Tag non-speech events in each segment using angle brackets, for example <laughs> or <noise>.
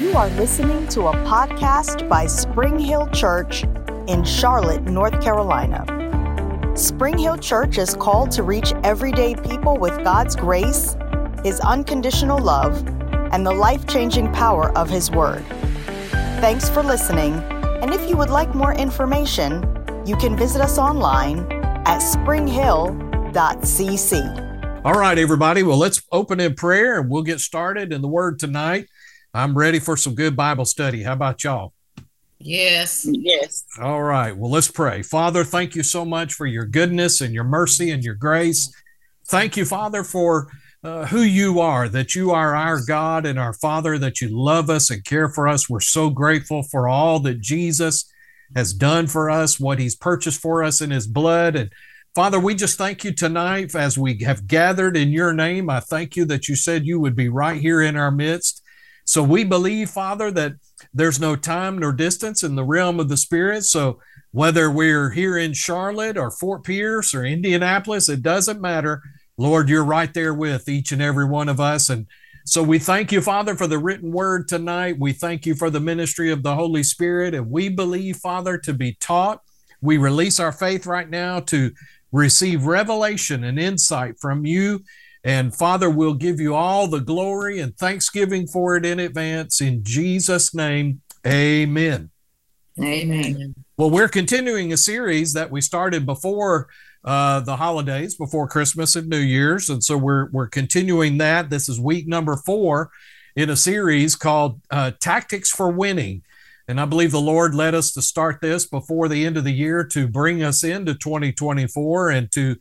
You are listening to a podcast by Spring Hill Church in Charlotte, North Carolina. Spring Hill Church is called to reach everyday people with God's grace, His unconditional love, and the life changing power of His Word. Thanks for listening, and if you would like more information, you can visit us online at springhill.cc. All right, everybody. Well, let's open in prayer and we'll get started in the Word tonight. I'm ready for some good Bible study. How about y'all? Yes. Yes. All right. Well, let's pray. Father, thank you so much for your goodness and your mercy and your grace. Thank you, Father, for uh, who you are, that you are our God and our Father, that you love us and care for us. We're so grateful for all that Jesus has done for us, what he's purchased for us in his blood. And Father, we just thank you tonight as we have gathered in your name. I thank you that you said you would be right here in our midst. So we believe, Father, that there's no time nor distance in the realm of the Spirit. So whether we're here in Charlotte or Fort Pierce or Indianapolis, it doesn't matter. Lord, you're right there with each and every one of us. And so we thank you, Father, for the written word tonight. We thank you for the ministry of the Holy Spirit. And we believe, Father, to be taught. We release our faith right now to receive revelation and insight from you and Father, we'll give you all the glory and thanksgiving for it in advance. In Jesus' name, amen. Amen. Well, we're continuing a series that we started before uh, the holidays, before Christmas and New Year's. And so we're, we're continuing that. This is week number four in a series called uh, Tactics for Winning. And I believe the Lord led us to start this before the end of the year to bring us into 2024 and to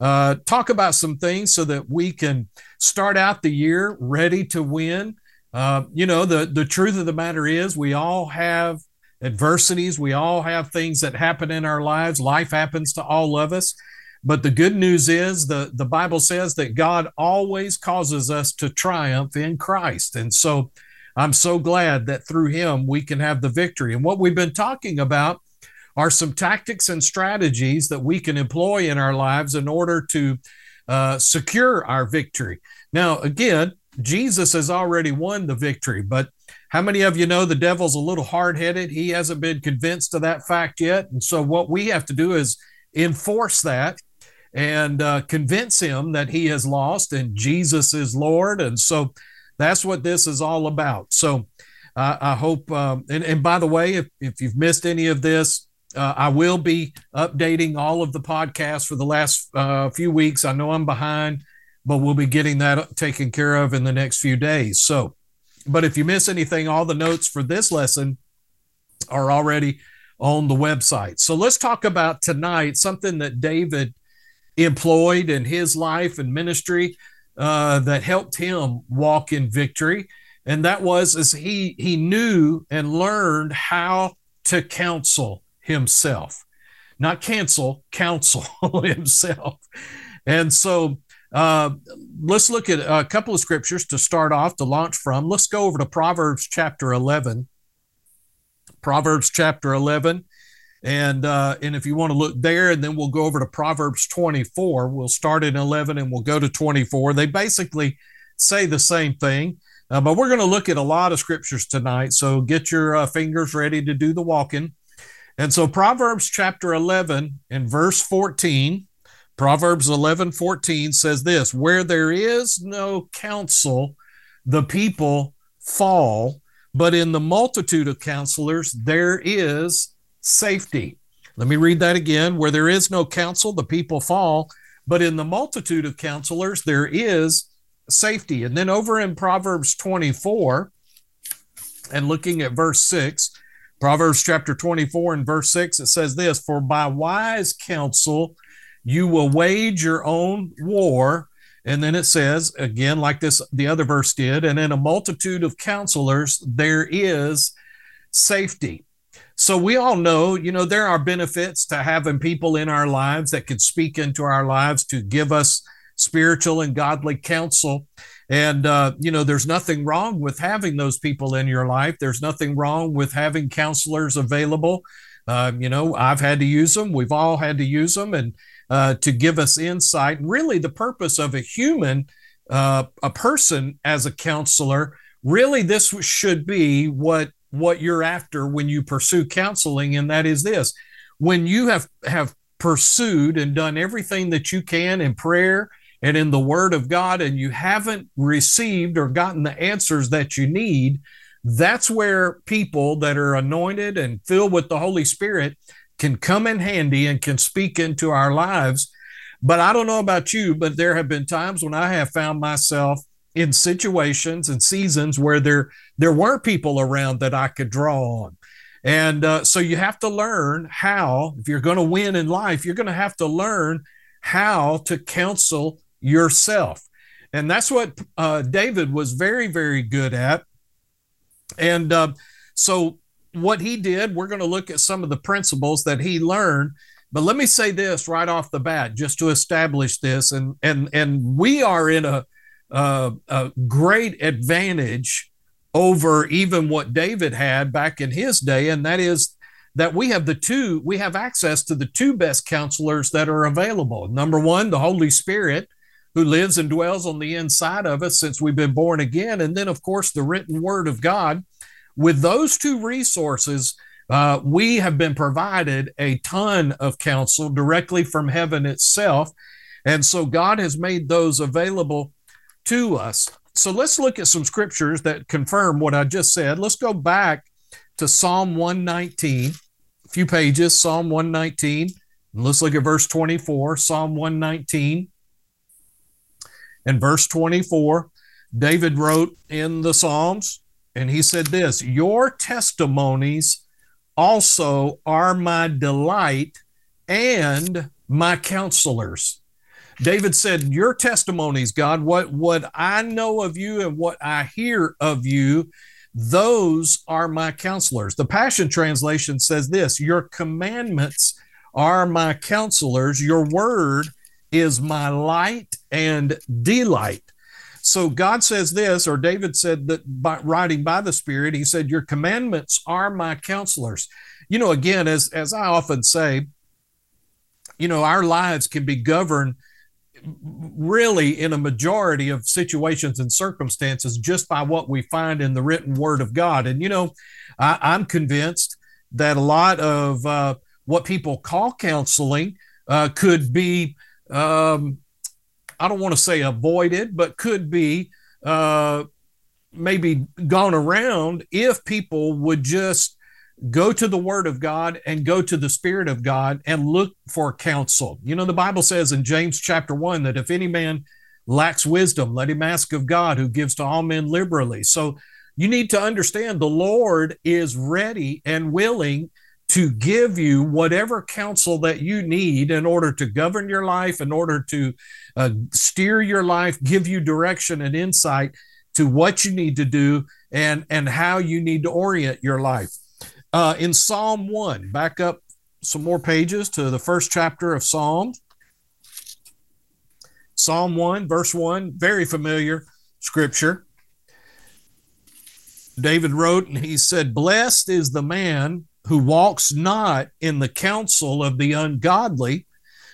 uh, talk about some things so that we can start out the year ready to win. Uh, you know, the, the truth of the matter is, we all have adversities, we all have things that happen in our lives. Life happens to all of us. But the good news is the, the Bible says that God always causes us to triumph in Christ. And so I'm so glad that through him we can have the victory. And what we've been talking about are some tactics and strategies that we can employ in our lives in order to uh, secure our victory. Now, again, Jesus has already won the victory, but how many of you know the devil's a little hard headed? He hasn't been convinced of that fact yet. And so, what we have to do is enforce that and uh, convince him that he has lost and Jesus is Lord. And so, that's what this is all about. So, uh, I hope, um, and, and by the way, if, if you've missed any of this, uh, I will be updating all of the podcasts for the last uh, few weeks. I know I'm behind, but we'll be getting that taken care of in the next few days. So, but if you miss anything, all the notes for this lesson are already on the website. So let's talk about tonight something that David employed in his life and ministry uh, that helped him walk in victory. And that was as he he knew and learned how to counsel himself, not cancel, counsel <laughs> himself. And so uh, let's look at a couple of scriptures to start off to launch from. Let's go over to Proverbs chapter 11. Proverbs chapter 11. And uh, and if you want to look there, and then we'll go over to Proverbs 24. We'll start in 11 and we'll go to 24. They basically say the same thing, uh, but we're going to look at a lot of scriptures tonight. So get your uh, fingers ready to do the walking. And so Proverbs chapter 11 and verse 14, Proverbs 11 14 says this Where there is no counsel, the people fall, but in the multitude of counselors, there is safety. Let me read that again. Where there is no counsel, the people fall, but in the multitude of counselors, there is safety. And then over in Proverbs 24, and looking at verse 6, Proverbs chapter 24 and verse 6, it says this For by wise counsel you will wage your own war. And then it says, again, like this, the other verse did, and in a multitude of counselors, there is safety. So we all know, you know, there are benefits to having people in our lives that can speak into our lives to give us spiritual and godly counsel. And, uh, you know, there's nothing wrong with having those people in your life. There's nothing wrong with having counselors available. Uh, you know, I've had to use them. We've all had to use them and uh, to give us insight. Really, the purpose of a human, uh, a person as a counselor, really this should be what what you're after when you pursue counseling and that is this when you have have pursued and done everything that you can in prayer and in the word of God and you haven't received or gotten the answers that you need that's where people that are anointed and filled with the Holy Spirit can come in handy and can speak into our lives but I don't know about you but there have been times when I have found myself in situations and seasons where there there weren't people around that I could draw on. And uh, so you have to learn how, if you're going to win in life, you're going to have to learn how to counsel yourself. And that's what uh, David was very, very good at. And uh, so, what he did, we're going to look at some of the principles that he learned. But let me say this right off the bat, just to establish this. And and and we are in a a great advantage over even what David had back in his day, and that is that we have the two, we have access to the two best counselors that are available. Number one, the Holy Spirit, who lives and dwells on the inside of us since we've been born again. And then, of course, the written word of God. With those two resources, uh, we have been provided a ton of counsel directly from heaven itself. And so God has made those available to us. So let's look at some scriptures that confirm what I just said. Let's go back to Psalm 119, a few pages, Psalm 119. let's look at verse 24, Psalm 119 and verse 24. David wrote in the Psalms, and he said this Your testimonies also are my delight and my counselors. David said, Your testimonies, God, what, what I know of you and what I hear of you, those are my counselors. The Passion Translation says this Your commandments are my counselors. Your word is my light and delight. So God says this, or David said that by writing by the Spirit, he said, Your commandments are my counselors. You know, again, as, as I often say, you know, our lives can be governed really in a majority of situations and circumstances just by what we find in the written word of God. And, you know, I, am convinced that a lot of uh, what people call counseling uh, could be, um, I don't want to say avoided, but could be uh, maybe gone around if people would just go to the word of God and go to the spirit of God and look for counsel. You know, the Bible says in James chapter 1 that if any man lacks wisdom, let him ask of God who gives to all men liberally. So you need to understand the Lord is ready and willing to give you whatever counsel that you need in order to govern your life, in order to uh, steer your life, give you direction and insight to what you need to do and, and how you need to orient your life. Uh, in Psalm 1, back up some more pages to the first chapter of Psalms. Psalm 1, verse 1, very familiar scripture. David wrote, and he said, Blessed is the man who walks not in the counsel of the ungodly,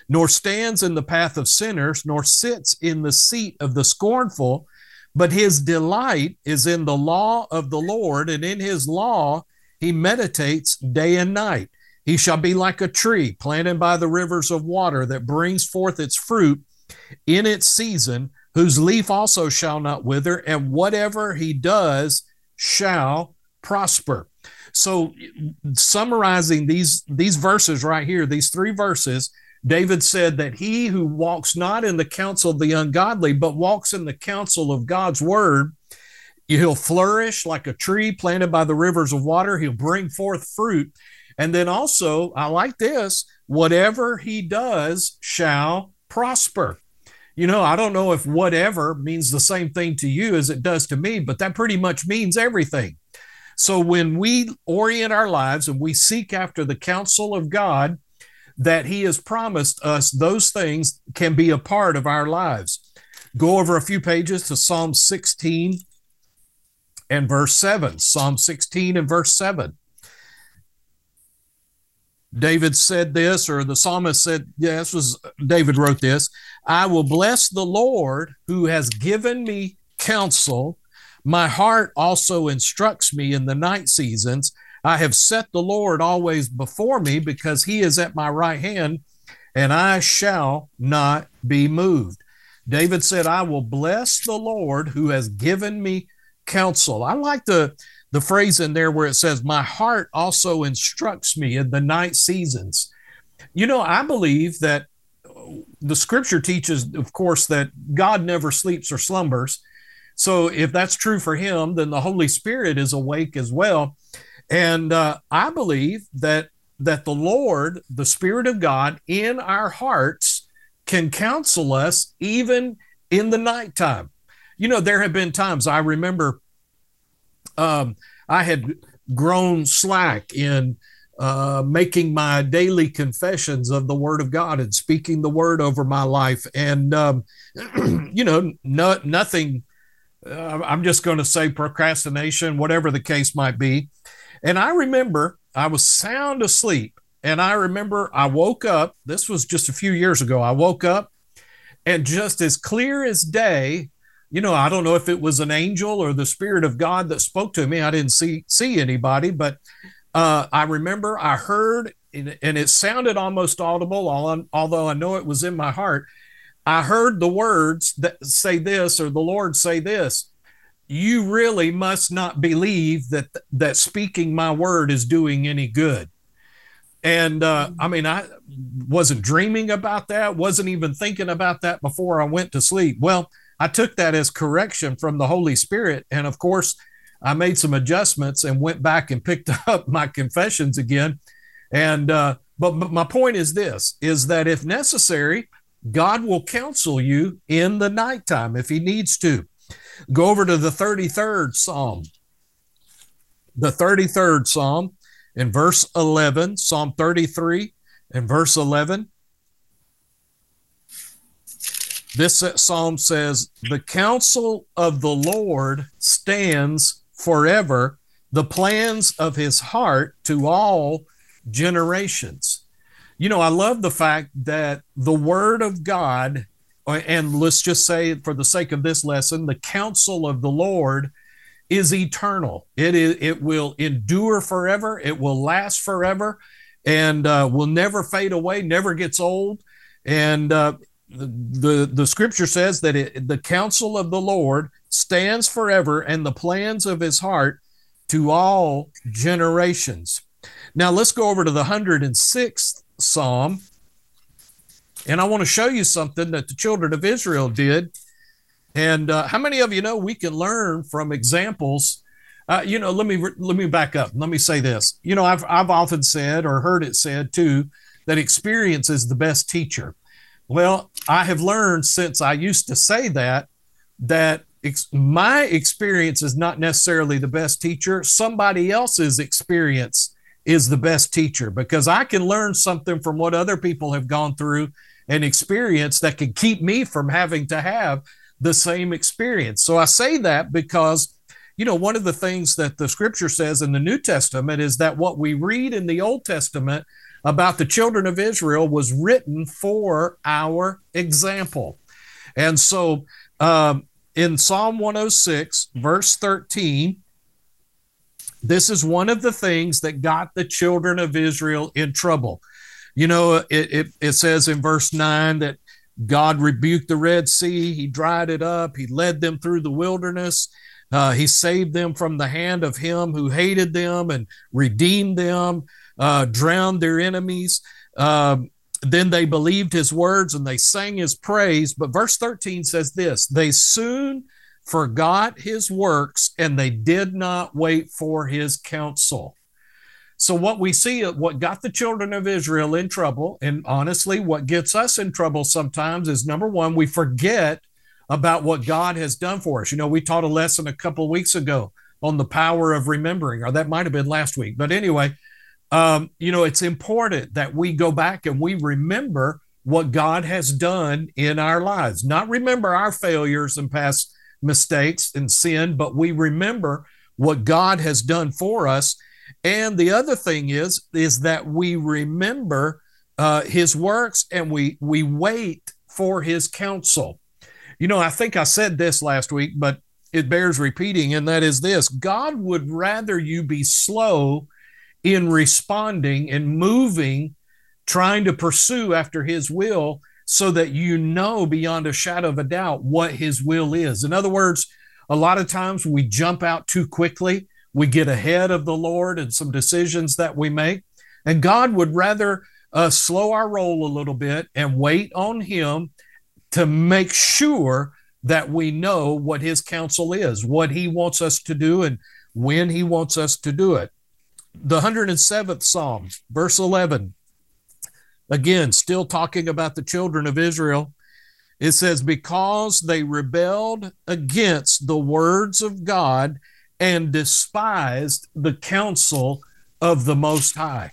nor stands in the path of sinners, nor sits in the seat of the scornful, but his delight is in the law of the Lord, and in his law he meditates day and night. He shall be like a tree planted by the rivers of water that brings forth its fruit in its season, whose leaf also shall not wither, and whatever he does shall prosper. So, summarizing these, these verses right here, these three verses, David said that he who walks not in the counsel of the ungodly, but walks in the counsel of God's word, He'll flourish like a tree planted by the rivers of water. He'll bring forth fruit. And then also, I like this whatever he does shall prosper. You know, I don't know if whatever means the same thing to you as it does to me, but that pretty much means everything. So when we orient our lives and we seek after the counsel of God that He has promised us, those things can be a part of our lives. Go over a few pages to Psalm 16 and verse 7, Psalm 16 and verse 7. David said this, or the psalmist said, yes, was David wrote this I will bless the Lord who has given me counsel. My heart also instructs me in the night seasons. I have set the Lord always before me because he is at my right hand, and I shall not be moved. David said, I will bless the Lord who has given me counsel. I like the, the phrase in there where it says, My heart also instructs me in the night seasons. You know, I believe that the scripture teaches, of course, that God never sleeps or slumbers. So if that's true for him, then the Holy Spirit is awake as well. And uh, I believe that that the Lord, the Spirit of God in our hearts, can counsel us even in the nighttime. You know, there have been times I remember um, I had grown slack in uh, making my daily confessions of the Word of God and speaking the Word over my life. And, um, <clears throat> you know, no, nothing, uh, I'm just going to say procrastination, whatever the case might be. And I remember I was sound asleep. And I remember I woke up, this was just a few years ago. I woke up and just as clear as day, you know, I don't know if it was an angel or the spirit of God that spoke to me. I didn't see see anybody, but uh, I remember I heard, and it sounded almost audible, although I know it was in my heart. I heard the words that say this, or the Lord say this. You really must not believe that that speaking my word is doing any good. And uh, I mean, I wasn't dreaming about that, wasn't even thinking about that before I went to sleep. Well, I took that as correction from the Holy Spirit. And of course, I made some adjustments and went back and picked <laughs> up my confessions again. And, uh, but, but my point is this is that if necessary, God will counsel you in the nighttime if he needs to. Go over to the 33rd Psalm. The 33rd Psalm in verse 11, Psalm 33 and verse 11. This psalm says, The counsel of the Lord stands forever, the plans of his heart to all generations. You know, I love the fact that the word of God, and let's just say for the sake of this lesson, the counsel of the Lord is eternal. It is, it will endure forever. It will last forever, and uh, will never fade away. Never gets old. And uh, the, the, scripture says that it, the counsel of the Lord stands forever and the plans of his heart to all generations. Now let's go over to the 106th Psalm. And I want to show you something that the children of Israel did. And uh, how many of you know we can learn from examples? Uh, you know, let me let me back up. Let me say this. You know, I've I've often said or heard it said too that experience is the best teacher. Well, I have learned since I used to say that, that ex- my experience is not necessarily the best teacher. Somebody else's experience is the best teacher because I can learn something from what other people have gone through and experienced that can keep me from having to have the same experience. So I say that because you know, one of the things that the scripture says in the New Testament is that what we read in the Old Testament about the children of Israel was written for our example. And so um, in Psalm 106, verse 13, this is one of the things that got the children of Israel in trouble. You know, it, it, it says in verse 9 that God rebuked the Red Sea, He dried it up, He led them through the wilderness. Uh, he saved them from the hand of him who hated them and redeemed them uh, drowned their enemies. Uh, then they believed his words and they sang his praise. But verse 13 says this they soon forgot his works and they did not wait for his counsel. So, what we see, what got the children of Israel in trouble, and honestly, what gets us in trouble sometimes is number one, we forget about what God has done for us. You know, we taught a lesson a couple weeks ago on the power of remembering, or that might have been last week. But anyway, um, you know, it's important that we go back and we remember what God has done in our lives, not remember our failures and past mistakes and sin, but we remember what God has done for us. And the other thing is, is that we remember uh, his works and we we wait for his counsel. You know, I think I said this last week, but it bears repeating, and that is this God would rather you be slow in responding and moving, trying to pursue after his will, so that you know beyond a shadow of a doubt what his will is. In other words, a lot of times we jump out too quickly, we get ahead of the Lord and some decisions that we make. And God would rather uh, slow our roll a little bit and wait on him to make sure that we know what his counsel is, what he wants us to do, and when he wants us to do it. The 107th Psalm, verse 11, again, still talking about the children of Israel. It says, Because they rebelled against the words of God and despised the counsel of the Most High.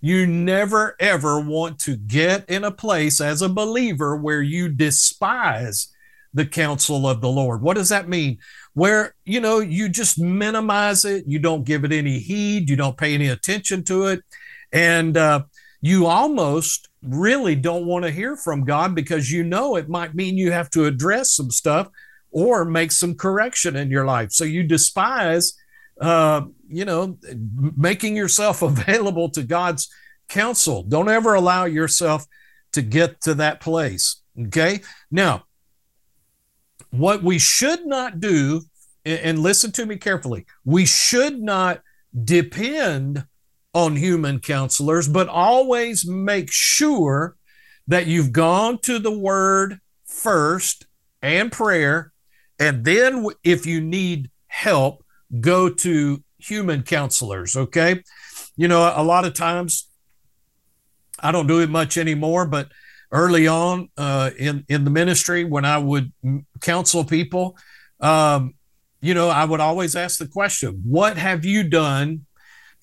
You never ever want to get in a place as a believer where you despise the counsel of the Lord. What does that mean? Where, you know, you just minimize it, you don't give it any heed, you don't pay any attention to it. And uh, you almost really don't want to hear from God because you know it might mean you have to address some stuff or make some correction in your life. So you despise uh, you know, making yourself <laughs> available to God's counsel. Don't ever allow yourself to get to that place. Okay. Now, what we should not do, and listen to me carefully, we should not depend on human counselors, but always make sure that you've gone to the word first and prayer. And then, if you need help, go to human counselors, okay? You know, a lot of times I don't do it much anymore, but early on uh, in in the ministry, when I would counsel people, um, you know, I would always ask the question, "What have you done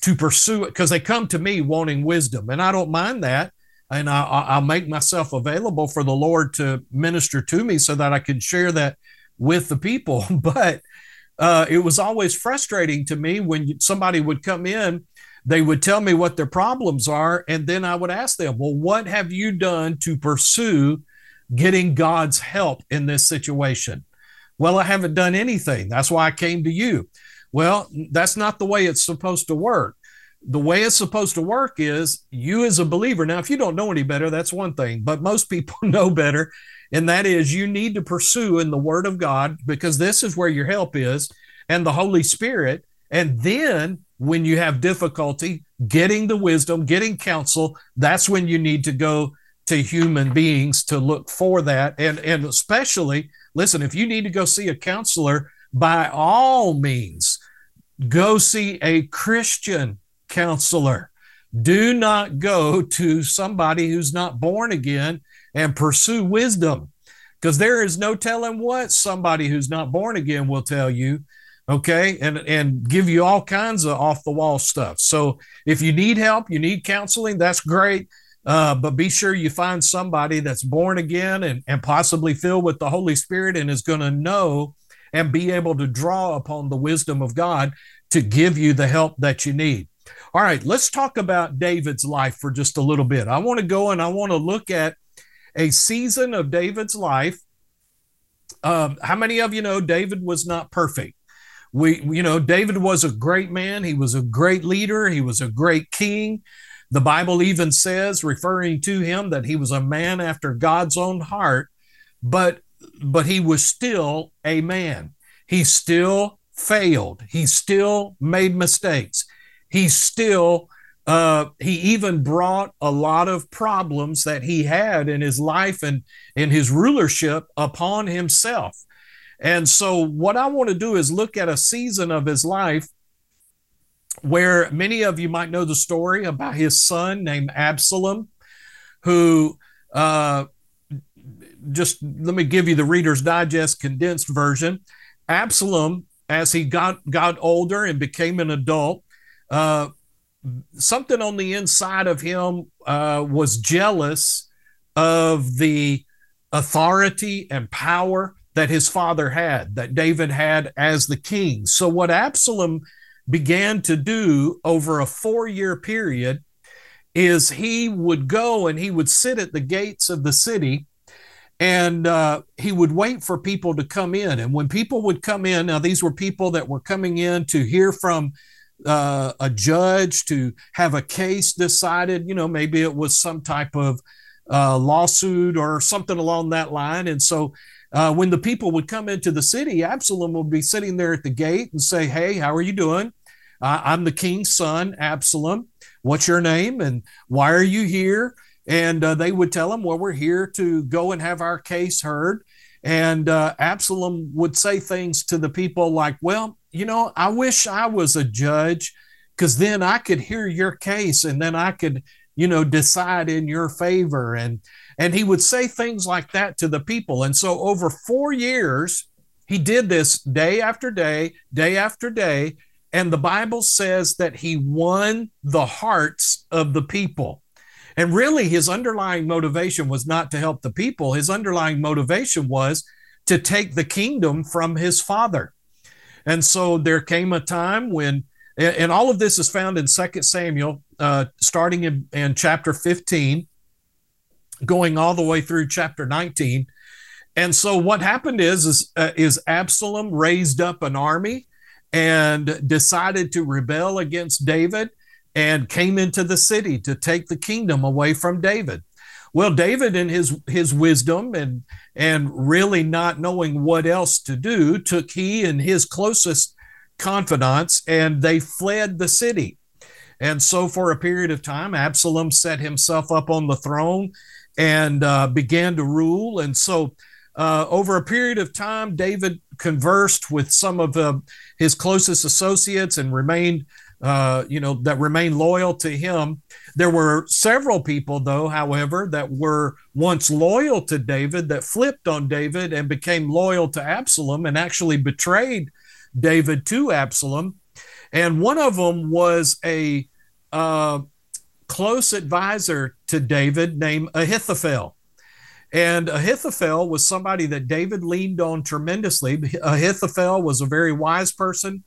to pursue it?" Because they come to me wanting wisdom, and I don't mind that, and I, I'll make myself available for the Lord to minister to me so that I can share that with the people. <laughs> But uh, it was always frustrating to me when somebody would come in they would tell me what their problems are and then i would ask them well what have you done to pursue getting god's help in this situation well i haven't done anything that's why i came to you well that's not the way it's supposed to work the way it's supposed to work is you as a believer now if you don't know any better that's one thing but most people <laughs> know better and that is you need to pursue in the Word of God because this is where your help is and the Holy Spirit. And then when you have difficulty getting the wisdom, getting counsel, that's when you need to go to human beings to look for that. And, and especially, listen, if you need to go see a counselor, by all means, go see a Christian counselor. Do not go to somebody who's not born again and pursue wisdom because there is no telling what somebody who's not born again will tell you okay? And and give you all kinds of off the wall stuff. So if you need help you need counseling that's great. Uh, but be sure you find somebody that's born again and, and possibly filled with the holy spirit and is going to know and be able to draw upon the wisdom of god to give you the help that you need all right let's talk about david's life for just a little bit i want to go and i want to look at a season of David's life. Um, how many of you know David was not perfect? We, you know, David was a great man. He was a great leader. He was a great king. The Bible even says, referring to him, that he was a man after God's own heart, but but he was still a man. He still failed. He still made mistakes. He still uh, he even brought a lot of problems that he had in his life and in his rulership upon himself. And so, what I want to do is look at a season of his life where many of you might know the story about his son named Absalom, who uh, just let me give you the Reader's Digest condensed version. Absalom, as he got got older and became an adult, uh, something on the inside of him uh, was jealous of the authority and power that his father had, that David had as the king. So, what Absalom began to do over a four year period is he would go and he would sit at the gates of the city and uh, he would wait for people to come in. And when people would come in, now these were people that were coming in to hear from uh, a judge to have a case decided. You know, maybe it was some type of uh, lawsuit or something along that line. And so uh, when the people would come into the city, Absalom would be sitting there at the gate and say, Hey, how are you doing? I'm the king's son, Absalom. What's your name? And why are you here? And uh, they would tell him, Well, we're here to go and have our case heard. And uh, Absalom would say things to the people like, Well, you know, I wish I was a judge because then I could hear your case and then I could, you know, decide in your favor. And and he would say things like that to the people. And so over four years, he did this day after day, day after day. And the Bible says that he won the hearts of the people. And really, his underlying motivation was not to help the people. His underlying motivation was to take the kingdom from his father. And so there came a time when, and all of this is found in Second Samuel, uh, starting in, in chapter 15 going all the way through chapter 19. And so what happened is is, uh, is Absalom raised up an army and decided to rebel against David and came into the city to take the kingdom away from David. Well, David, in his his wisdom and and really not knowing what else to do, took he and his closest confidants, and they fled the city. And so, for a period of time, Absalom set himself up on the throne and uh, began to rule. And so, uh, over a period of time, David conversed with some of uh, his closest associates and remained, uh, you know, that remained loyal to him. There were several people, though, however, that were once loyal to David that flipped on David and became loyal to Absalom and actually betrayed David to Absalom. And one of them was a uh, close advisor to David named Ahithophel. And Ahithophel was somebody that David leaned on tremendously. Ahithophel was a very wise person.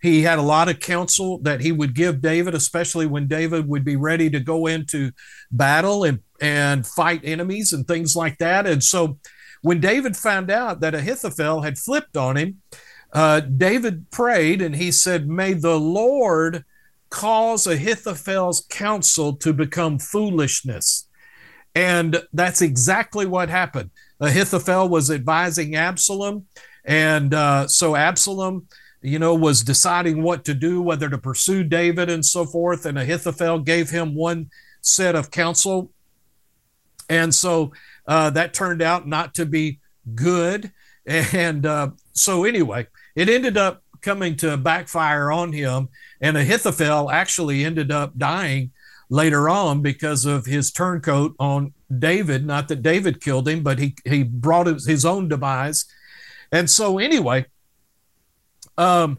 He had a lot of counsel that he would give David, especially when David would be ready to go into battle and, and fight enemies and things like that. And so when David found out that Ahithophel had flipped on him, uh, David prayed and he said, May the Lord cause Ahithophel's counsel to become foolishness. And that's exactly what happened. Ahithophel was advising Absalom. And uh, so Absalom, you know, was deciding what to do, whether to pursue David and so forth. And Ahithophel gave him one set of counsel. And so uh, that turned out not to be good. And uh, so, anyway, it ended up coming to backfire on him. And Ahithophel actually ended up dying later on because of his turncoat on David. Not that David killed him, but he, he brought his own demise. And so, anyway, um,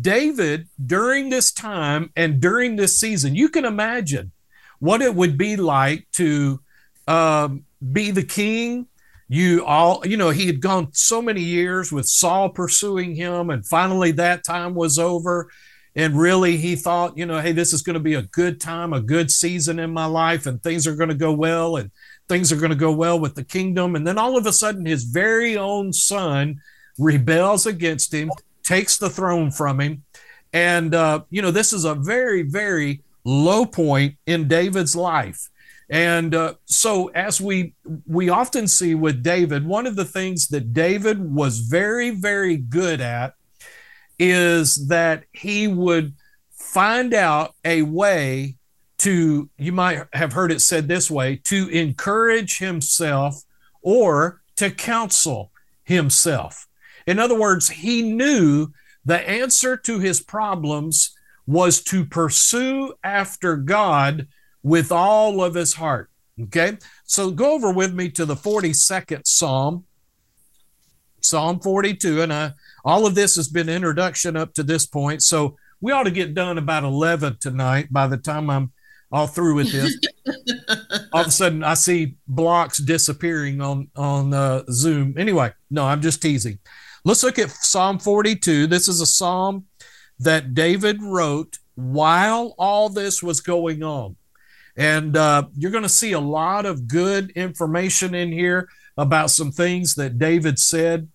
David, during this time and during this season, you can imagine what it would be like to um, be the king. You all you know he had gone so many years with saul pursuing him and finally that time was over. And really he thought you know hey this is going to be a good time a good season in my life and things are going to go well and things are going to go well with the kingdom. And then all of a sudden his very own son rebels against him takes the throne from him and uh, you know this is a very very low point in david's life and uh, so, as we we often see with David, one of the things that David was very, very good at is that he would find out a way to, you might have heard it said this way, to encourage himself or to counsel himself. In other words, he knew the answer to his problems was to pursue after God with all of his heart. Okay, so go over with me to the 42nd Psalm, Psalm 42. And I, all of this has been introduction up to this point. So we ought to get done about 11 tonight by the time I'm all through with this. <laughs> all of a sudden, I see blocks disappearing on, on uh, Zoom. Anyway, no, I'm just teasing. Let's look at Psalm 42. This is a psalm that David wrote while all this was going on. And uh, you're going to see a lot of good information in here. about some things that David said.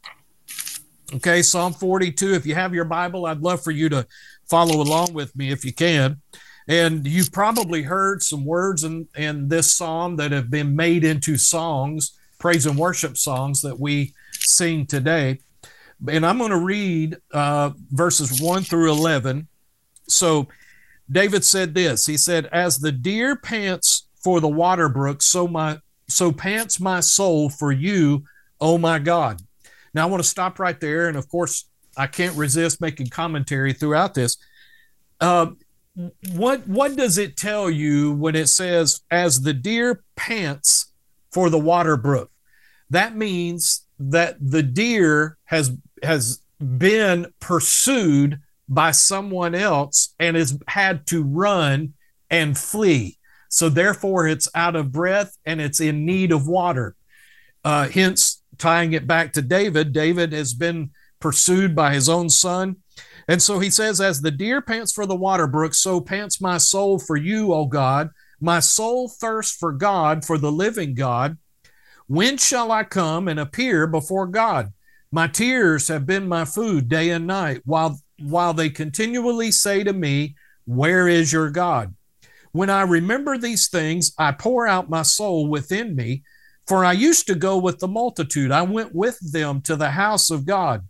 Okay, Psalm 42. If you have your Bible, I'd love for you to follow along with me if you can. And you've probably heard some words in, in this psalm that have been made into songs, praise and worship songs that we sing today. And I'm going to read uh, verses 1 through 11. So David said this He said, As the deer pants for the water brook, so my so pants my soul for you, oh my God. Now I want to stop right there, and of course I can't resist making commentary throughout this. Uh, what what does it tell you when it says as the deer pants for the water brook? That means that the deer has has been pursued by someone else and has had to run and flee. So therefore, it's out of breath and it's in need of water. Uh, hence, tying it back to David, David has been pursued by his own son. And so he says, As the deer pants for the water brook, so pants my soul for you, O God. My soul thirsts for God, for the living God. When shall I come and appear before God? My tears have been my food day and night, while, while they continually say to me, Where is your God? When I remember these things, I pour out my soul within me. For I used to go with the multitude. I went with them to the house of God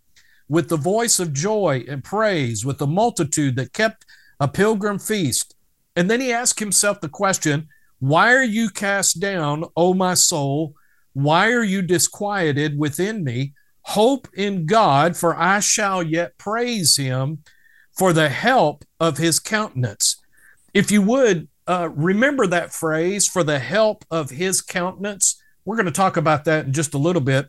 with the voice of joy and praise, with the multitude that kept a pilgrim feast. And then he asked himself the question Why are you cast down, O my soul? Why are you disquieted within me? Hope in God, for I shall yet praise him for the help of his countenance. If you would, uh, remember that phrase for the help of his countenance. We're going to talk about that in just a little bit.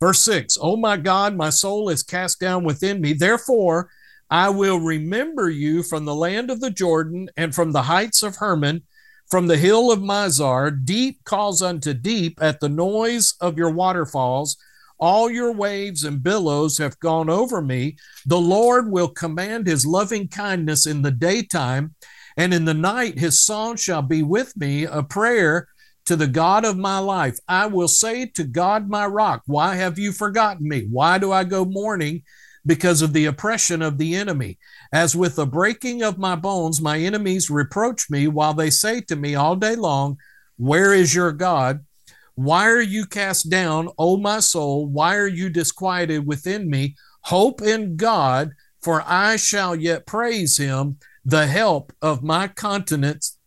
Verse 6 Oh my God, my soul is cast down within me. Therefore, I will remember you from the land of the Jordan and from the heights of Hermon, from the hill of Mizar. Deep calls unto deep at the noise of your waterfalls. All your waves and billows have gone over me. The Lord will command his loving kindness in the daytime and in the night his song shall be with me, a prayer to the God of my life. I will say to God, my rock, Why have you forgotten me? Why do I go mourning? Because of the oppression of the enemy. As with the breaking of my bones, my enemies reproach me while they say to me all day long, Where is your God? Why are you cast down, O my soul? Why are you disquieted within me? Hope in God, for I shall yet praise him the help of my countenance,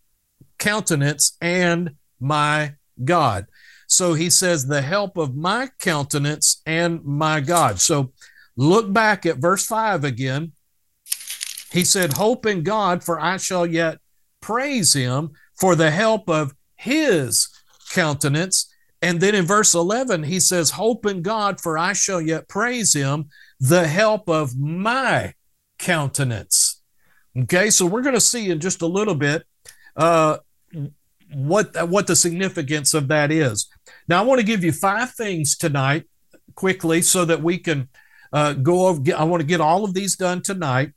countenance and my God. So he says, the help of my countenance and my God. So look back at verse 5 again. He said, Hope in God, for I shall yet praise him for the help of his countenance. And then in verse 11, he says, Hope in God, for I shall yet praise him, the help of my countenance. Okay, so we're going to see in just a little bit uh, what what the significance of that is. Now, I want to give you five things tonight quickly so that we can uh, go over. I want to get all of these done tonight.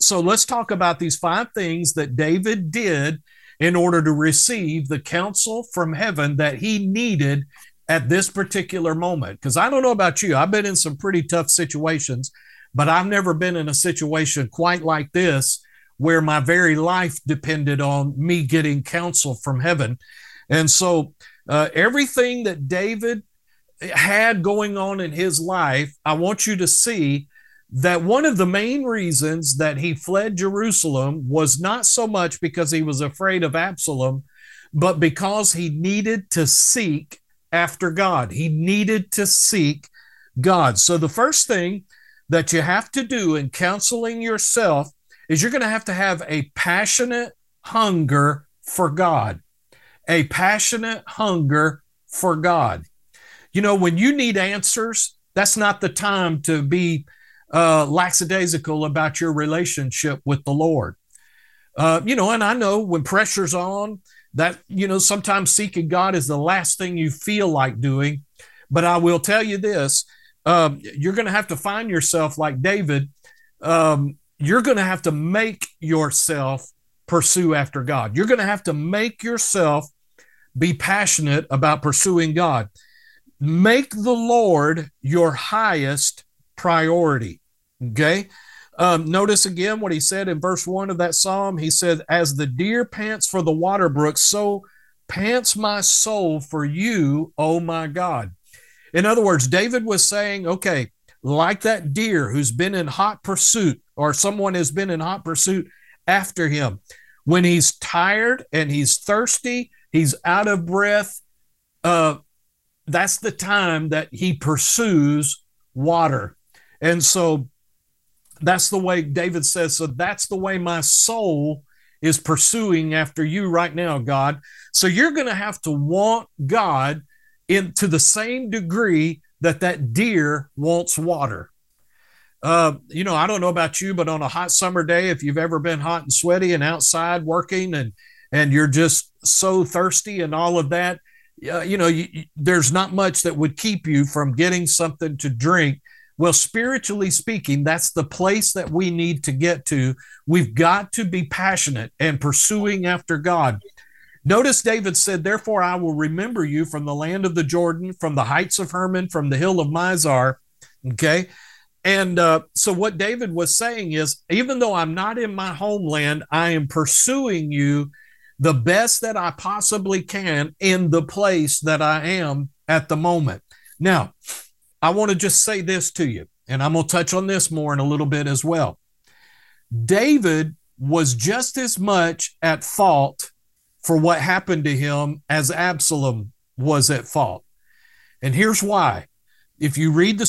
So let's talk about these five things that David did in order to receive the counsel from heaven that he needed at this particular moment. Because I don't know about you, I've been in some pretty tough situations but I've never been in a situation quite like this where my very life depended on me getting counsel from heaven. And so uh, everything that David had going on in his life, I want you to see that one of the main reasons that he fled Jerusalem was not so much because he was afraid of Absalom, but because he needed to seek after God. He needed to seek God. So the first thing that you have to do in counseling yourself is you're going to have to have a passionate hunger for God. A passionate hunger for God. You know, when you need answers, that's not the time to be uh, lackadaisical about your relationship with the Lord. Uh, you know, and I know when pressure's on, that, you know, sometimes seeking God is the last thing you feel like doing. But I will tell you this um, you're going to have to find yourself like David. Um, you're going to have to make yourself pursue after God. You're going to have to make yourself be passionate about pursuing God. Make the Lord your highest priority. Okay. Um, notice again what he said in verse one of that psalm. He said, As the deer pants for the water brook, so pants my soul for you, oh my God. In other words, David was saying, okay, like that deer who's been in hot pursuit, or someone has been in hot pursuit after him, when he's tired and he's thirsty, he's out of breath, uh, that's the time that he pursues water. And so that's the way David says, so that's the way my soul is pursuing after you right now, God. So you're going to have to want God in to the same degree that that deer wants water. Uh, you know, I don't know about you, but on a hot summer day, if you've ever been hot and sweaty and outside working and and you're just so thirsty and all of that, uh, you know, you, there's not much that would keep you from getting something to drink. Well, spiritually speaking, that's the place that we need to get to. We've got to be passionate and pursuing after God. Notice David said, Therefore, I will remember you from the land of the Jordan, from the heights of Hermon, from the hill of Mizar. Okay. And uh, so, what David was saying is, even though I'm not in my homeland, I am pursuing you the best that I possibly can in the place that I am at the moment. Now, I want to just say this to you, and I'm going to touch on this more in a little bit as well. David was just as much at fault for what happened to him as Absalom was at fault. And here's why. If you read the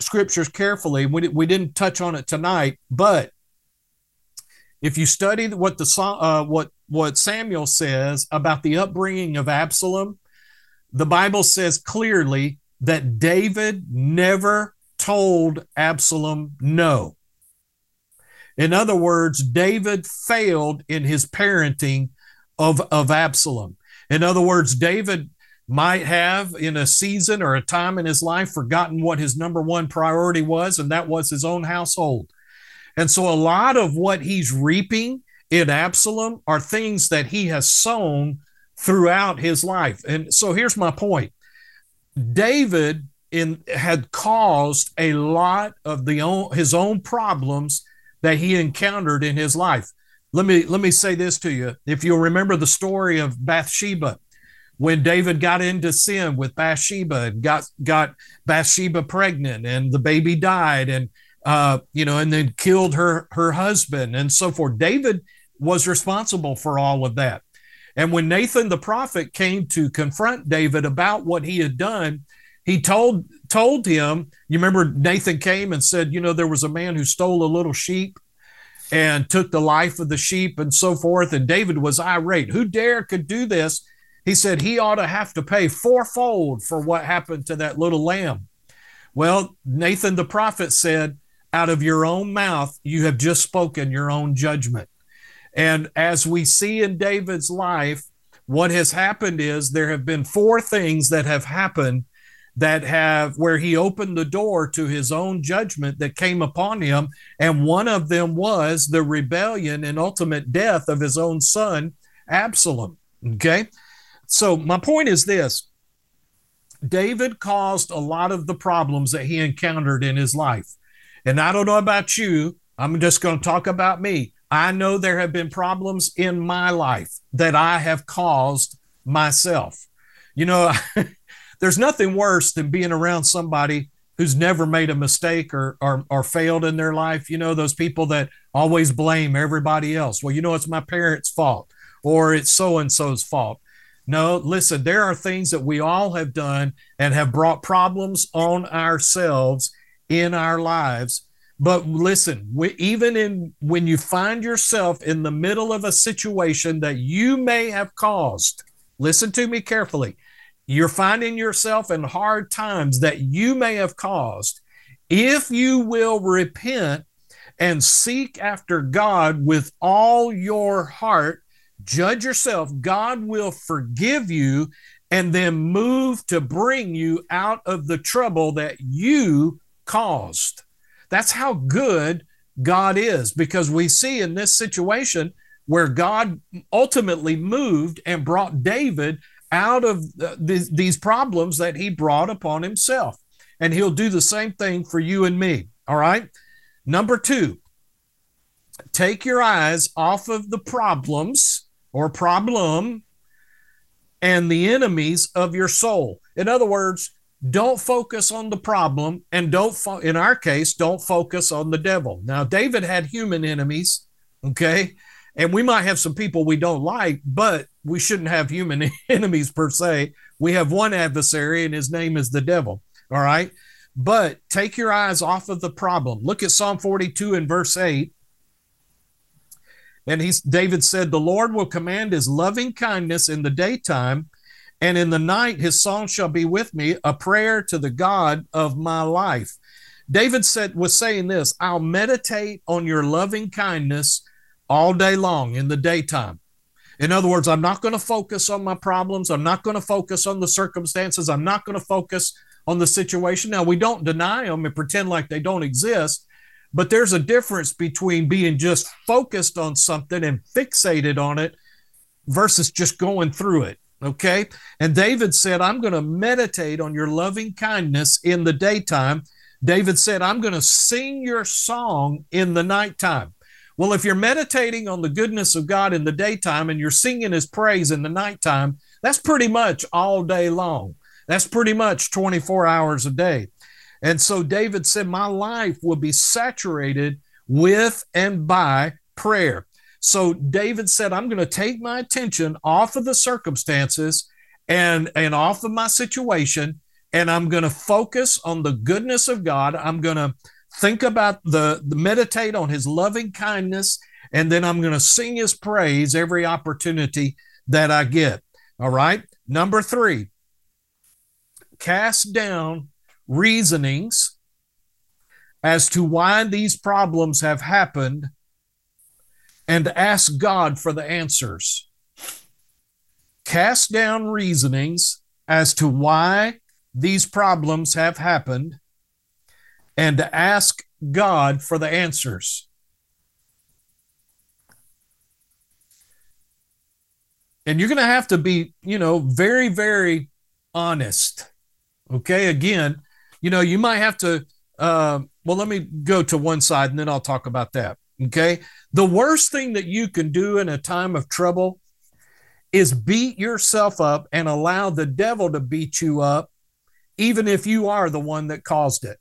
scriptures carefully, we, we didn't touch on it tonight, but if you study what the uh, what what Samuel says about the upbringing of Absalom, the Bible says clearly that David never told Absalom no. In other words, David failed in his parenting of, of Absalom. In other words, David might have in a season or a time in his life forgotten what his number one priority was, and that was his own household. And so a lot of what he's reaping in Absalom are things that he has sown throughout his life. And so here's my point. David in had caused a lot of the own, his own problems that he encountered in his life. Let me let me say this to you. If you'll remember the story of Bathsheba, when David got into sin with Bathsheba and got got Bathsheba pregnant and the baby died and uh, you know and then killed her her husband and so forth. David was responsible for all of that. And when Nathan the prophet came to confront David about what he had done, he told told him, you remember Nathan came and said, you know, there was a man who stole a little sheep and took the life of the sheep and so forth. And David was irate. Who dare could do this? He said he ought to have to pay fourfold for what happened to that little lamb. Well, Nathan the prophet said, Out of your own mouth, you have just spoken your own judgment. And as we see in David's life, what has happened is there have been four things that have happened that have where he opened the door to his own judgment that came upon him. And one of them was the rebellion and ultimate death of his own son absalom. Okay? So my point is this. David caused a lot of the problems that he encountered in his life. And i don't know about you. I'm just going to talk about me i know there have been problems in my life that i have caused myself you know <laughs> there's nothing worse than being around somebody who's never made a mistake or, or, or failed in their life. You know, those people that always blame everybody else. Well, you know, it's my parents' fault or it's so and so's fault. No, listen, there are things that we all have done and have brought problems on ourselves in our lives. But listen, we, even in when you find yourself in the middle of a situation that you may have caused, listen to me carefully. You're finding yourself in hard times that you may have caused, if you will repent and seek after God with all your heart, judge yourself, God will forgive you and then move to bring you out of the trouble that you caused. That's how good God is because we see in this situation where God ultimately moved and brought David out of th- these problems that he brought upon himself. And he'll do the same thing for you and me. All right. Number two, take your eyes off of the problems or problem and the enemies of your soul. In other words, don't focus on the problem and don't fo- in our case don't focus on the devil. Now david had human enemies okay? And we might have some people we don't like but we shouldn't have human <laughs> enemies per se. We have one adversary and his name is the devil all right? But take your eyes off of the problem. Look at psalm 42 and verse 8 and he's David said, The Lord will command his loving kindness in the daytime, and in the night his song shall be with me, a prayer to the God of my life. David said was saying this, I'll meditate on your loving kindness all day long in the daytime. In other words, I'm not going to focus on my problems. I'm not going to focus on the circumstances. I'm not going to focus on the situation. Now, we don't deny them and pretend like they don't exist, but there's a difference between being just focused on something and fixated on it versus just going through it. Okay. And David said, I'm going to meditate on your loving kindness in the daytime. David said, I'm going to sing your song in the nighttime. Well, if you're meditating on the goodness of God in the daytime and you're singing his praise in the nighttime, that's pretty much all day long. That's pretty much 24 hours a day. And so David said, My life will be saturated with and by prayer. So David said, I'm going to take my attention off of the circumstances and, and off of my situation, and I'm going to focus on the goodness of God. I'm going to think about the, the meditate on his loving kindness, and then I'm going to sing his praise every opportunity that I get. All right. Number three, cast down reasonings as to why these problems have happened and ask God for the answers. Cast down reasonings as to why these problems have happened and ask God for the answers. And you're going to have to be, you know, very, very honest. Okay. Again, you know, you might have to, uh, well, let me go to one side and then I'll talk about that. Okay. The worst thing that you can do in a time of trouble is beat yourself up and allow the devil to beat you up, even if you are the one that caused it.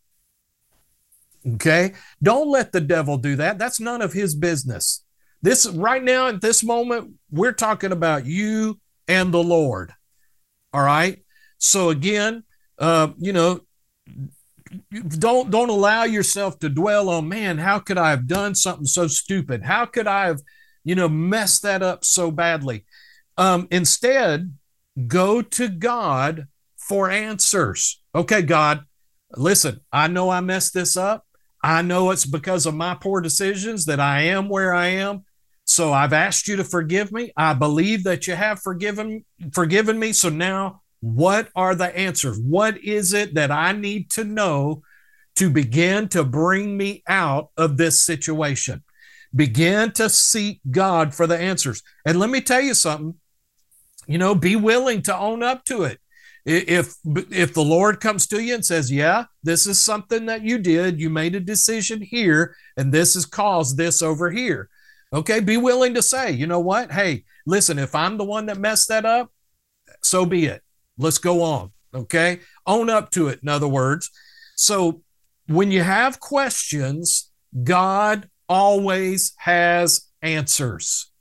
Okay. Don't let the devil do that. That's none of his business. This right now at this moment, we're talking about you and the Lord. All right. So again, uh, you know, don't don't allow yourself to dwell on man how could i have done something so stupid? How could i have you know messed that up so badly? Um, instead go to god for answers. Okay god listen i know i messed this up. I know it's because of my poor decisions that i am where i am. So i've asked you to forgive me. I believe that you have forgiven forgiven me. So now what are the answers? What is it that I need to know to begin to bring me out of this situation? Begin to seek God for the answers. And let me tell you something, you know, be willing to own up to it. If if the Lord comes to you and says, "Yeah, this is something that you did. You made a decision here and this has caused this over here." Okay, be willing to say, "You know what? Hey, listen, if I'm the one that messed that up, so be it. Let's go on. Okay. Own up to it, in other words. So when you have questions, God always has answers.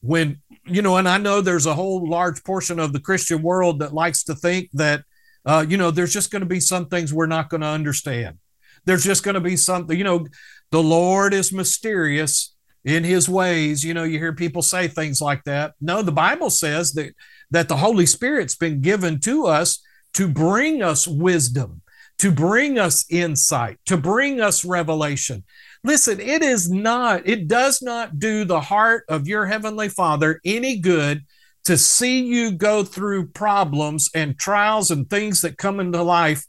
When, you know, and I know there's a whole large portion of the Christian world that likes to think that, uh, you know, there's just going to be some things we're not going to understand. There's just going to be something, you know, the Lord is mysterious in his ways. You know, you hear people say things like that. No, the Bible says that that the Holy Spirit's been given to us to bring us wisdom, to bring us insight, to bring us revelation. Listen, it is not, it does not do the heart of your Heavenly Father any good to see you go through problems and trials and things that come into life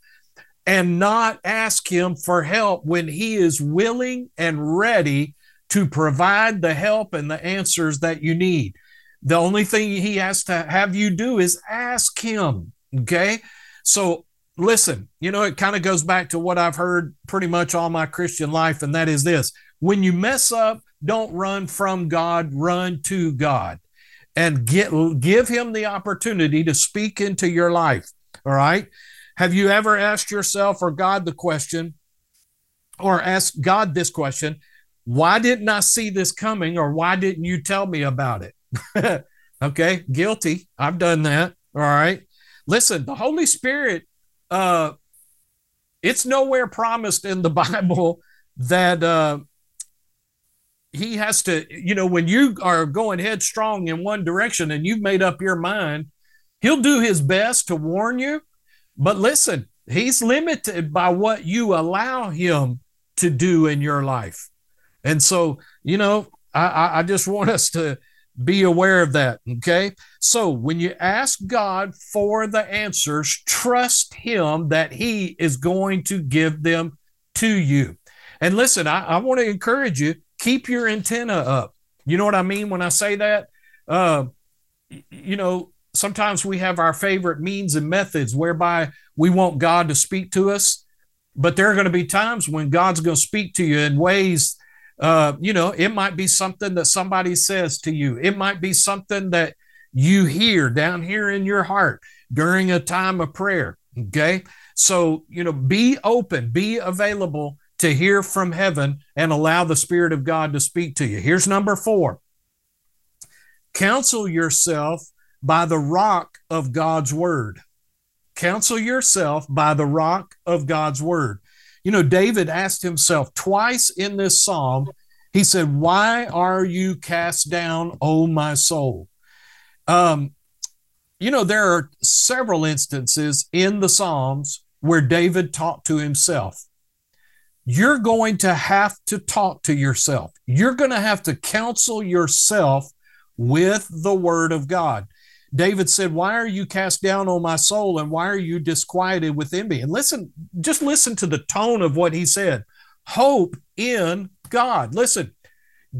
and not ask Him for help when He is willing and ready to provide the help and the answers that you need. The only thing he has to have you do is ask him. Okay. So listen, you know, it kind of goes back to what I've heard pretty much all my Christian life, and that is this when you mess up, don't run from God, run to God and get give him the opportunity to speak into your life. All right. Have you ever asked yourself or God the question, or asked God this question? Why didn't I see this coming, or why didn't you tell me about it? <laughs> okay, guilty. I've done that. All right. Listen, the Holy Spirit uh, it's nowhere promised in the <laughs> Bible that uh, he has to, you know, when you are going headstrong in one direction and you've made up your mind, he'll do his best to warn you. But listen, he's limited by what you allow him to do in your life. And so, you know, I, I just want us to be aware of that. Okay. So when you ask God for the answers, trust Him that He is going to give them to you. And listen, I, I want to encourage you keep your antenna up. You know what I mean when I say that? Uh, you know, sometimes we have our favorite means and methods whereby we want God to speak to us, but there are going to be times when God's going to speak to you in ways uh, you know, it might be something that somebody says to you. It might be something that you hear down here in your heart during a time of prayer. Okay. So, you know, be open, be available to hear from heaven and allow the Spirit of God to speak to you. Here's number four counsel yourself by the rock of God's word. Counsel yourself by the rock of God's word. You know, David asked himself twice in this psalm, he said, Why are you cast down, O my soul? Um, you know, there are several instances in the Psalms where David talked to himself. You're going to have to talk to yourself. You're going to have to counsel yourself with the word of God. David said, Why are you cast down on my soul and why are you disquieted within me? And listen, just listen to the tone of what he said. Hope in God. Listen,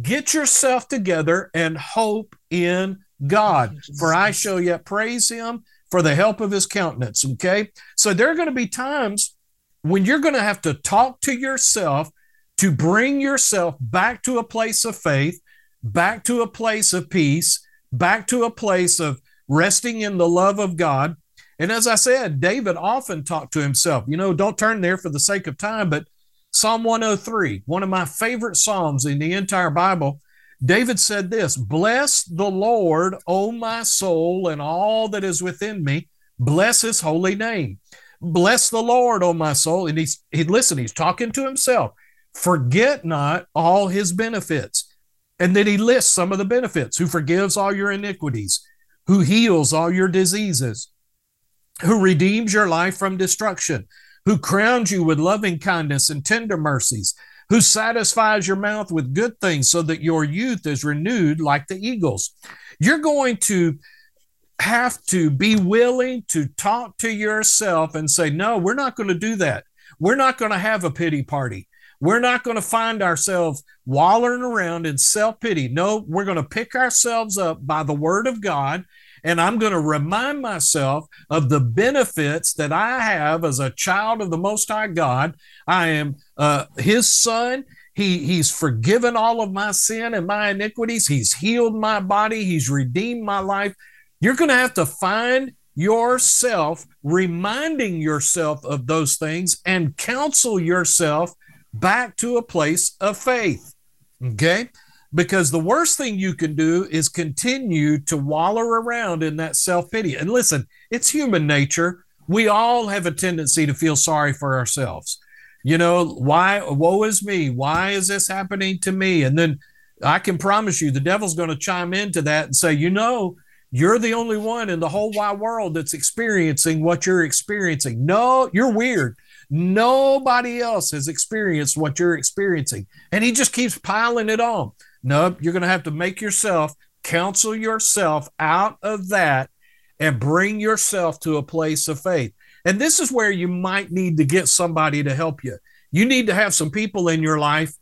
get yourself together and hope in God. For I shall yet praise him for the help of his countenance. Okay. So there are going to be times when you're going to have to talk to yourself to bring yourself back to a place of faith, back to a place of peace, back to a place of resting in the love of God. And as I said, David often talked to himself. You know, don't turn there for the sake of time, but Psalm 103, one of my favorite Psalms in the entire Bible, David said this Bless the Lord, O my soul, and all that is within me. Bless his holy name. Bless the Lord, O my soul. And he's, he, listen, he's talking to himself. Forget not all his benefits. And then he lists some of the benefits who forgives all your iniquities, who heals all your diseases, who redeems your life from destruction, who crowns you with loving kindness and tender mercies, who satisfies your mouth with good things so that your youth is renewed like the eagles. You're going to have to be willing to talk to yourself and say, No, we're not going to do that. We're not going to have a pity party. We're not going to find ourselves wallowing around in self pity. No, we're going to pick ourselves up by the word of God. And I'm going to remind myself of the benefits that I have as a child of the Most High God. I am uh, His son. He, he's forgiven all of my sin and my iniquities. He's healed my body. He's redeemed my life. You're going to have to find yourself reminding yourself of those things and counsel yourself back to a place of faith. Okay? Because the worst thing you can do is continue to wallow around in that self pity. And listen, it's human nature. We all have a tendency to feel sorry for ourselves. You know, why, woe is me? Why is this happening to me? And then I can promise you the devil's going to chime into that and say, you know, you're the only one in the whole wide world that's experiencing what you're experiencing. No, you're weird. Nobody else has experienced what you're experiencing. And he just keeps piling it on. Nope, you're going to have to make yourself counsel yourself out of that and bring yourself to a place of faith. And this is where you might need to get somebody to help you. You need to have some people in your life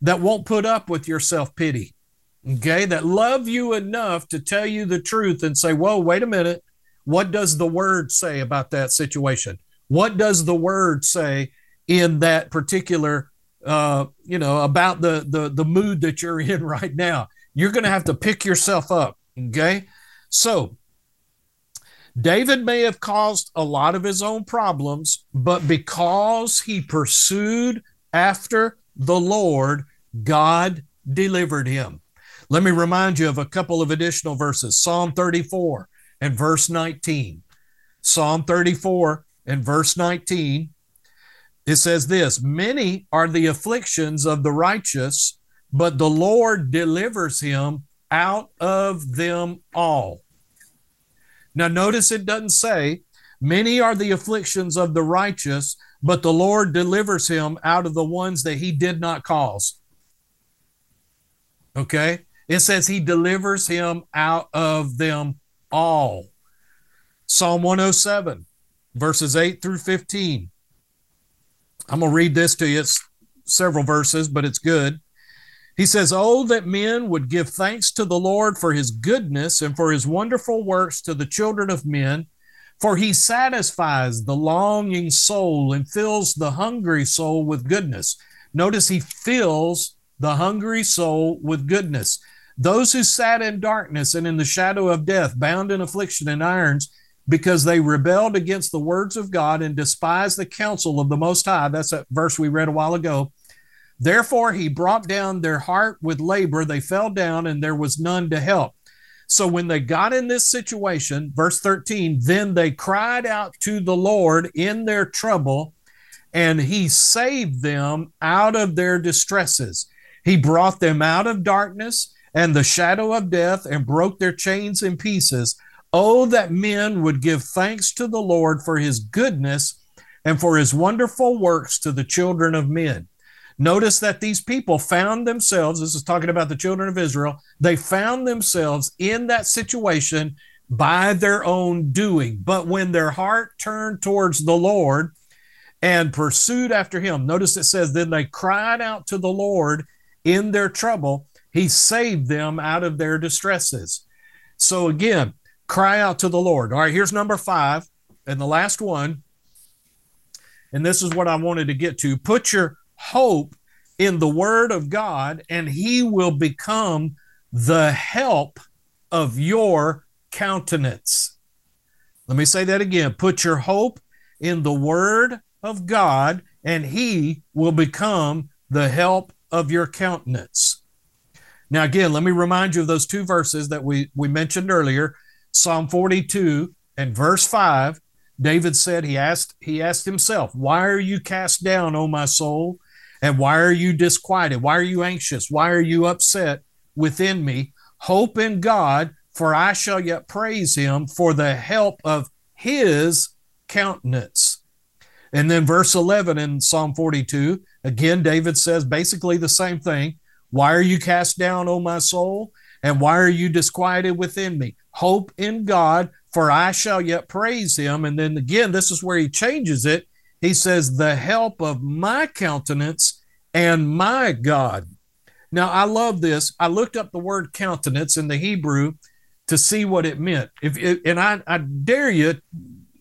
that won't put up with your self pity. okay, that love you enough to tell you the truth and say, whoa, wait a minute. What does the word say about that situation? What does the word say in that particular, uh, you know, about the, the, the mood that you're in <laughs> right now? You're going to have to pick yourself up. Okay. So David may have caused a lot of his own problems, but because he pursued after the Lord, God delivered him. Let me remind you of a couple of additional verses Psalm 34 and verse 19. Psalm 34 and verse 19. It says this Many are the afflictions of the righteous, but the Lord delivers him out of them all. Now, notice it doesn't say, Many are the afflictions of the righteous, but the Lord delivers him out of the ones that he did not cause. Okay? It says he delivers him out of them all. Psalm 107, verses 8 through 15. I'm going to read this to you. It's several verses, but it's good. He says, Oh, that men would give thanks to the Lord for his goodness and for his wonderful works to the children of men. For he satisfies the longing soul and fills the hungry soul with goodness. Notice he fills the hungry soul with goodness. Those who sat in darkness and in the shadow of death, bound in affliction and irons, because they rebelled against the words of God and despised the counsel of the Most High. That's that verse we read a while ago. Therefore, he brought down their heart with labor. They fell down, and there was none to help. So when they got in this situation, verse 13, then they cried out to the Lord in their trouble, and he saved them out of their distresses. He brought them out of darkness and the shadow of death and broke their chains in pieces. Oh, that men would give thanks to the Lord for his goodness and for his wonderful works to the children of men. Notice that these people found themselves, this is talking about the children of Israel, they found themselves in that situation by their own doing. But when their heart turned towards the Lord and pursued after him, notice it says, then they cried out to the Lord in their trouble. He saved them out of their distresses. So again, cry out to the Lord. All right, here's number five and the last one. And this is what I wanted to get to. Put your hope in the Word of God, and He will become the help of your countenance. Let me say that again. Put your hope in the Word of God, and He will become the help of your countenance. Now, again, let me remind you of those two verses that we, we mentioned earlier Psalm 42 and verse 5. David said, he asked, he asked himself, Why are you cast down, O my soul? And why are you disquieted? Why are you anxious? Why are you upset within me? Hope in God, for I shall yet praise him for the help of his countenance. And then verse 11 in Psalm 42, again, David says basically the same thing. Why are you cast down, O my soul? And why are you disquieted within me? Hope in God, for I shall yet praise him. And then again, this is where he changes it he says, the help of my countenance and my God. Now, I love this. I looked up the word countenance in the Hebrew to see what it meant. If it, and I, I dare you,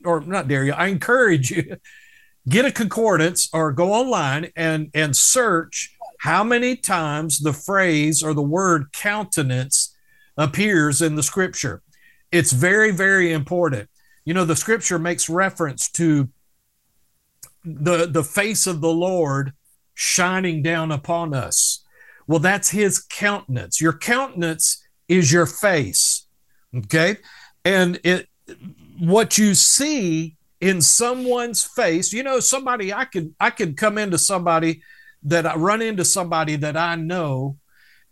or not dare you, I encourage you, <laughs> get a concordance or go online and and search how many times the phrase or the word countenance appears in the scripture. It's very, very important. You know, the scripture makes reference to the the face of the Lord shining down upon us. Well, that's his countenance. Your countenance is your face. Okay? And it what you see in someone's face, you know, somebody I could I could come into somebody that I run into somebody that I know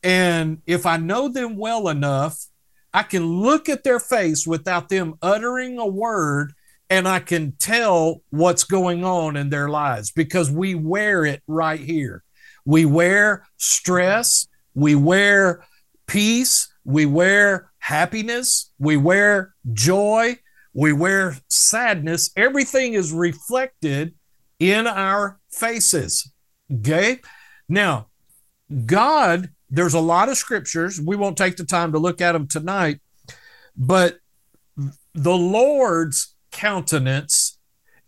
and if I know them well enough, I can look at their face without them uttering a word and I can tell what's going on in their lives because we wear it right here. We wear stress, we wear peace, we wear happiness, we wear joy, we wear sadness. Everything is reflected in our faces. Okay? Now, God there's a lot of scriptures. We won't take the time to look at them tonight, but the Lord's countenance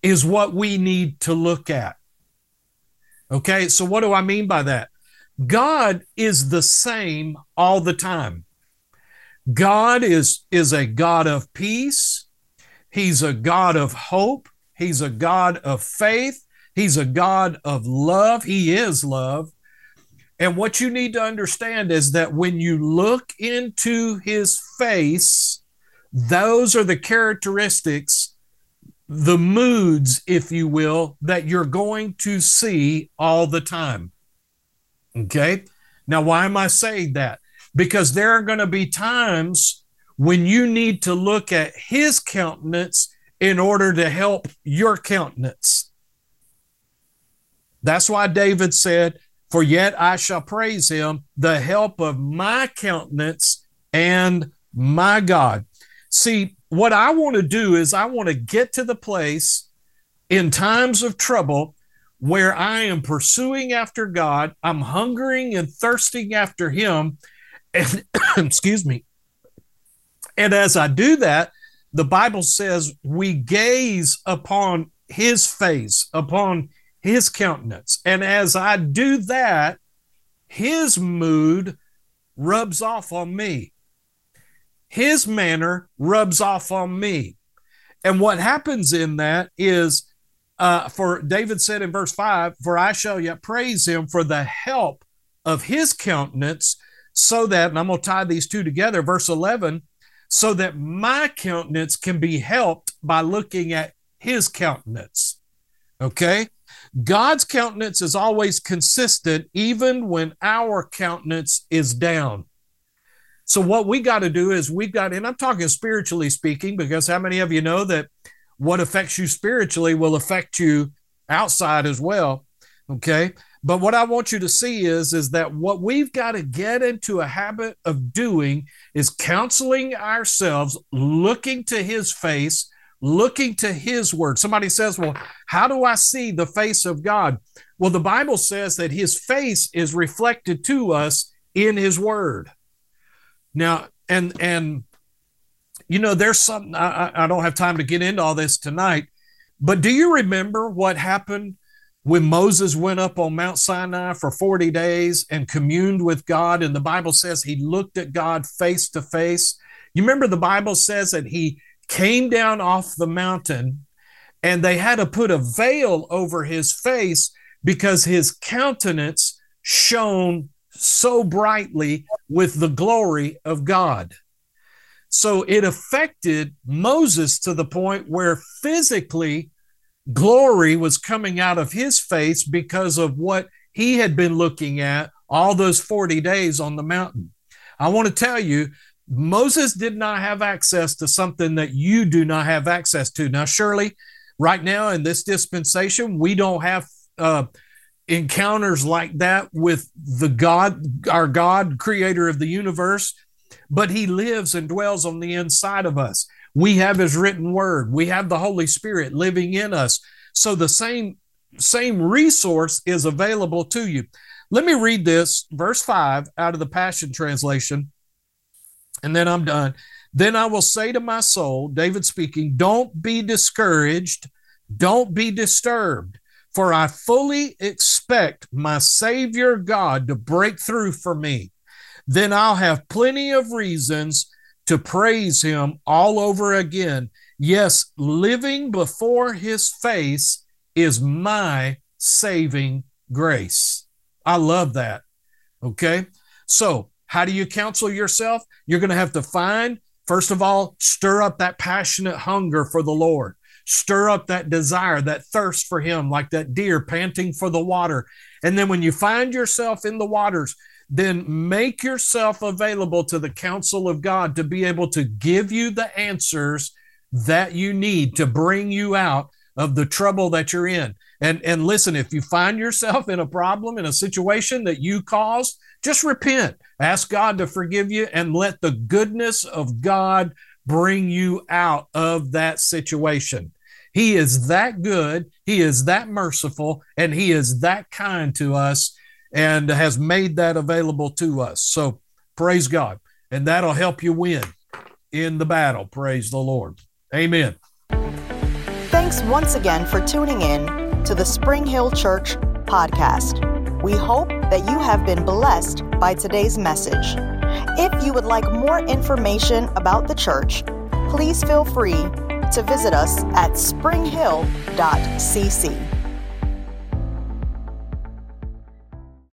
is what we need to look at. Okay, so what do I mean by that? God is the same all the time. God is, is a God of peace. He's a God of hope. He's a God of faith. He's a God of love. He is love. And what you need to understand is that when you look into his face, those are the characteristics, the moods, if you will, that you're going to see all the time. Okay. Now, why am I saying that? Because there are going to be times when you need to look at his countenance in order to help your countenance. That's why David said, For yet I shall praise him, the help of my countenance and my God. See, what I want to do is I want to get to the place in times of trouble where I am pursuing after God, I'm hungering and thirsting after Him. And <coughs> excuse me. And as I do that, the Bible says we gaze upon His face, upon His countenance. And as I do that, His mood rubs off on me. His manner rubs off on me. And what happens in that is uh, for David said in verse 5, For I shall yet praise him for the help of his countenance, so that, and I'm going to tie these two together, verse 11, so that my countenance can be helped by looking at his countenance. Okay? God's countenance is always consistent, even when our countenance is down. So, what we got to do is we've got, and I'm talking spiritually speaking, because how many of you know that what affects you spiritually will affect you outside as well. Okay. But what I want you to see is, is that what we've got to get into a habit of doing is counseling ourselves, looking to his face, looking to his word. Somebody says, Well, how do I see the face of God? Well, the Bible says that his face is reflected to us in his word. Now, and and you know, there's something, I, I don't have time to get into all this tonight, but do you remember what happened when Moses went up on Mount Sinai for 40 days and communed with God? And the Bible says he looked at God face to face. You remember the Bible says that he came down off the mountain and they had to put a veil over his face because his countenance shone so brightly with the glory of God. So it affected Moses to the point where physically glory was coming out of his face because of what he had been looking at all those 40 days on the mountain. I want to tell you, Moses did not have access to something that you do not have access to. Now, surely, right now in this dispensation, we don't have uh, encounters like that with the God, our God, creator of the universe but he lives and dwells on the inside of us. We have his written word. We have the Holy Spirit living in us. So the same same resource is available to you. Let me read this verse 5 out of the Passion translation and then I'm done. Then I will say to my soul, David speaking, don't be discouraged, don't be disturbed, for I fully expect my Savior God to break through for me then I'll have plenty of reasons to praise him all over again. Yes, living before his face is my saving grace. I love that. Okay. So, how do you counsel yourself? You're going to have to find, first of all, stir up that passionate hunger for the Lord. Stir up that desire, that thirst for Him, like that deer panting for the water. And then when you find yourself in the waters, then make yourself available to the counsel of God to be able to give you the answers that you need to bring you out of the trouble that you're in. And and listen, if you find yourself in a problem in a situation that you caused, just repent. Ask God to forgive you and let the goodness of God bring you out of that situation. He is that good, he is that merciful, and he is that kind to us and has made that available to us. So praise God. And that'll help you win in the battle. Praise the Lord. Amen. Thanks once again for tuning in to the Spring Hill Church podcast. We hope that you have been blessed by today's message. If you would like more information about the church, please feel free to visit us at springhill.cc.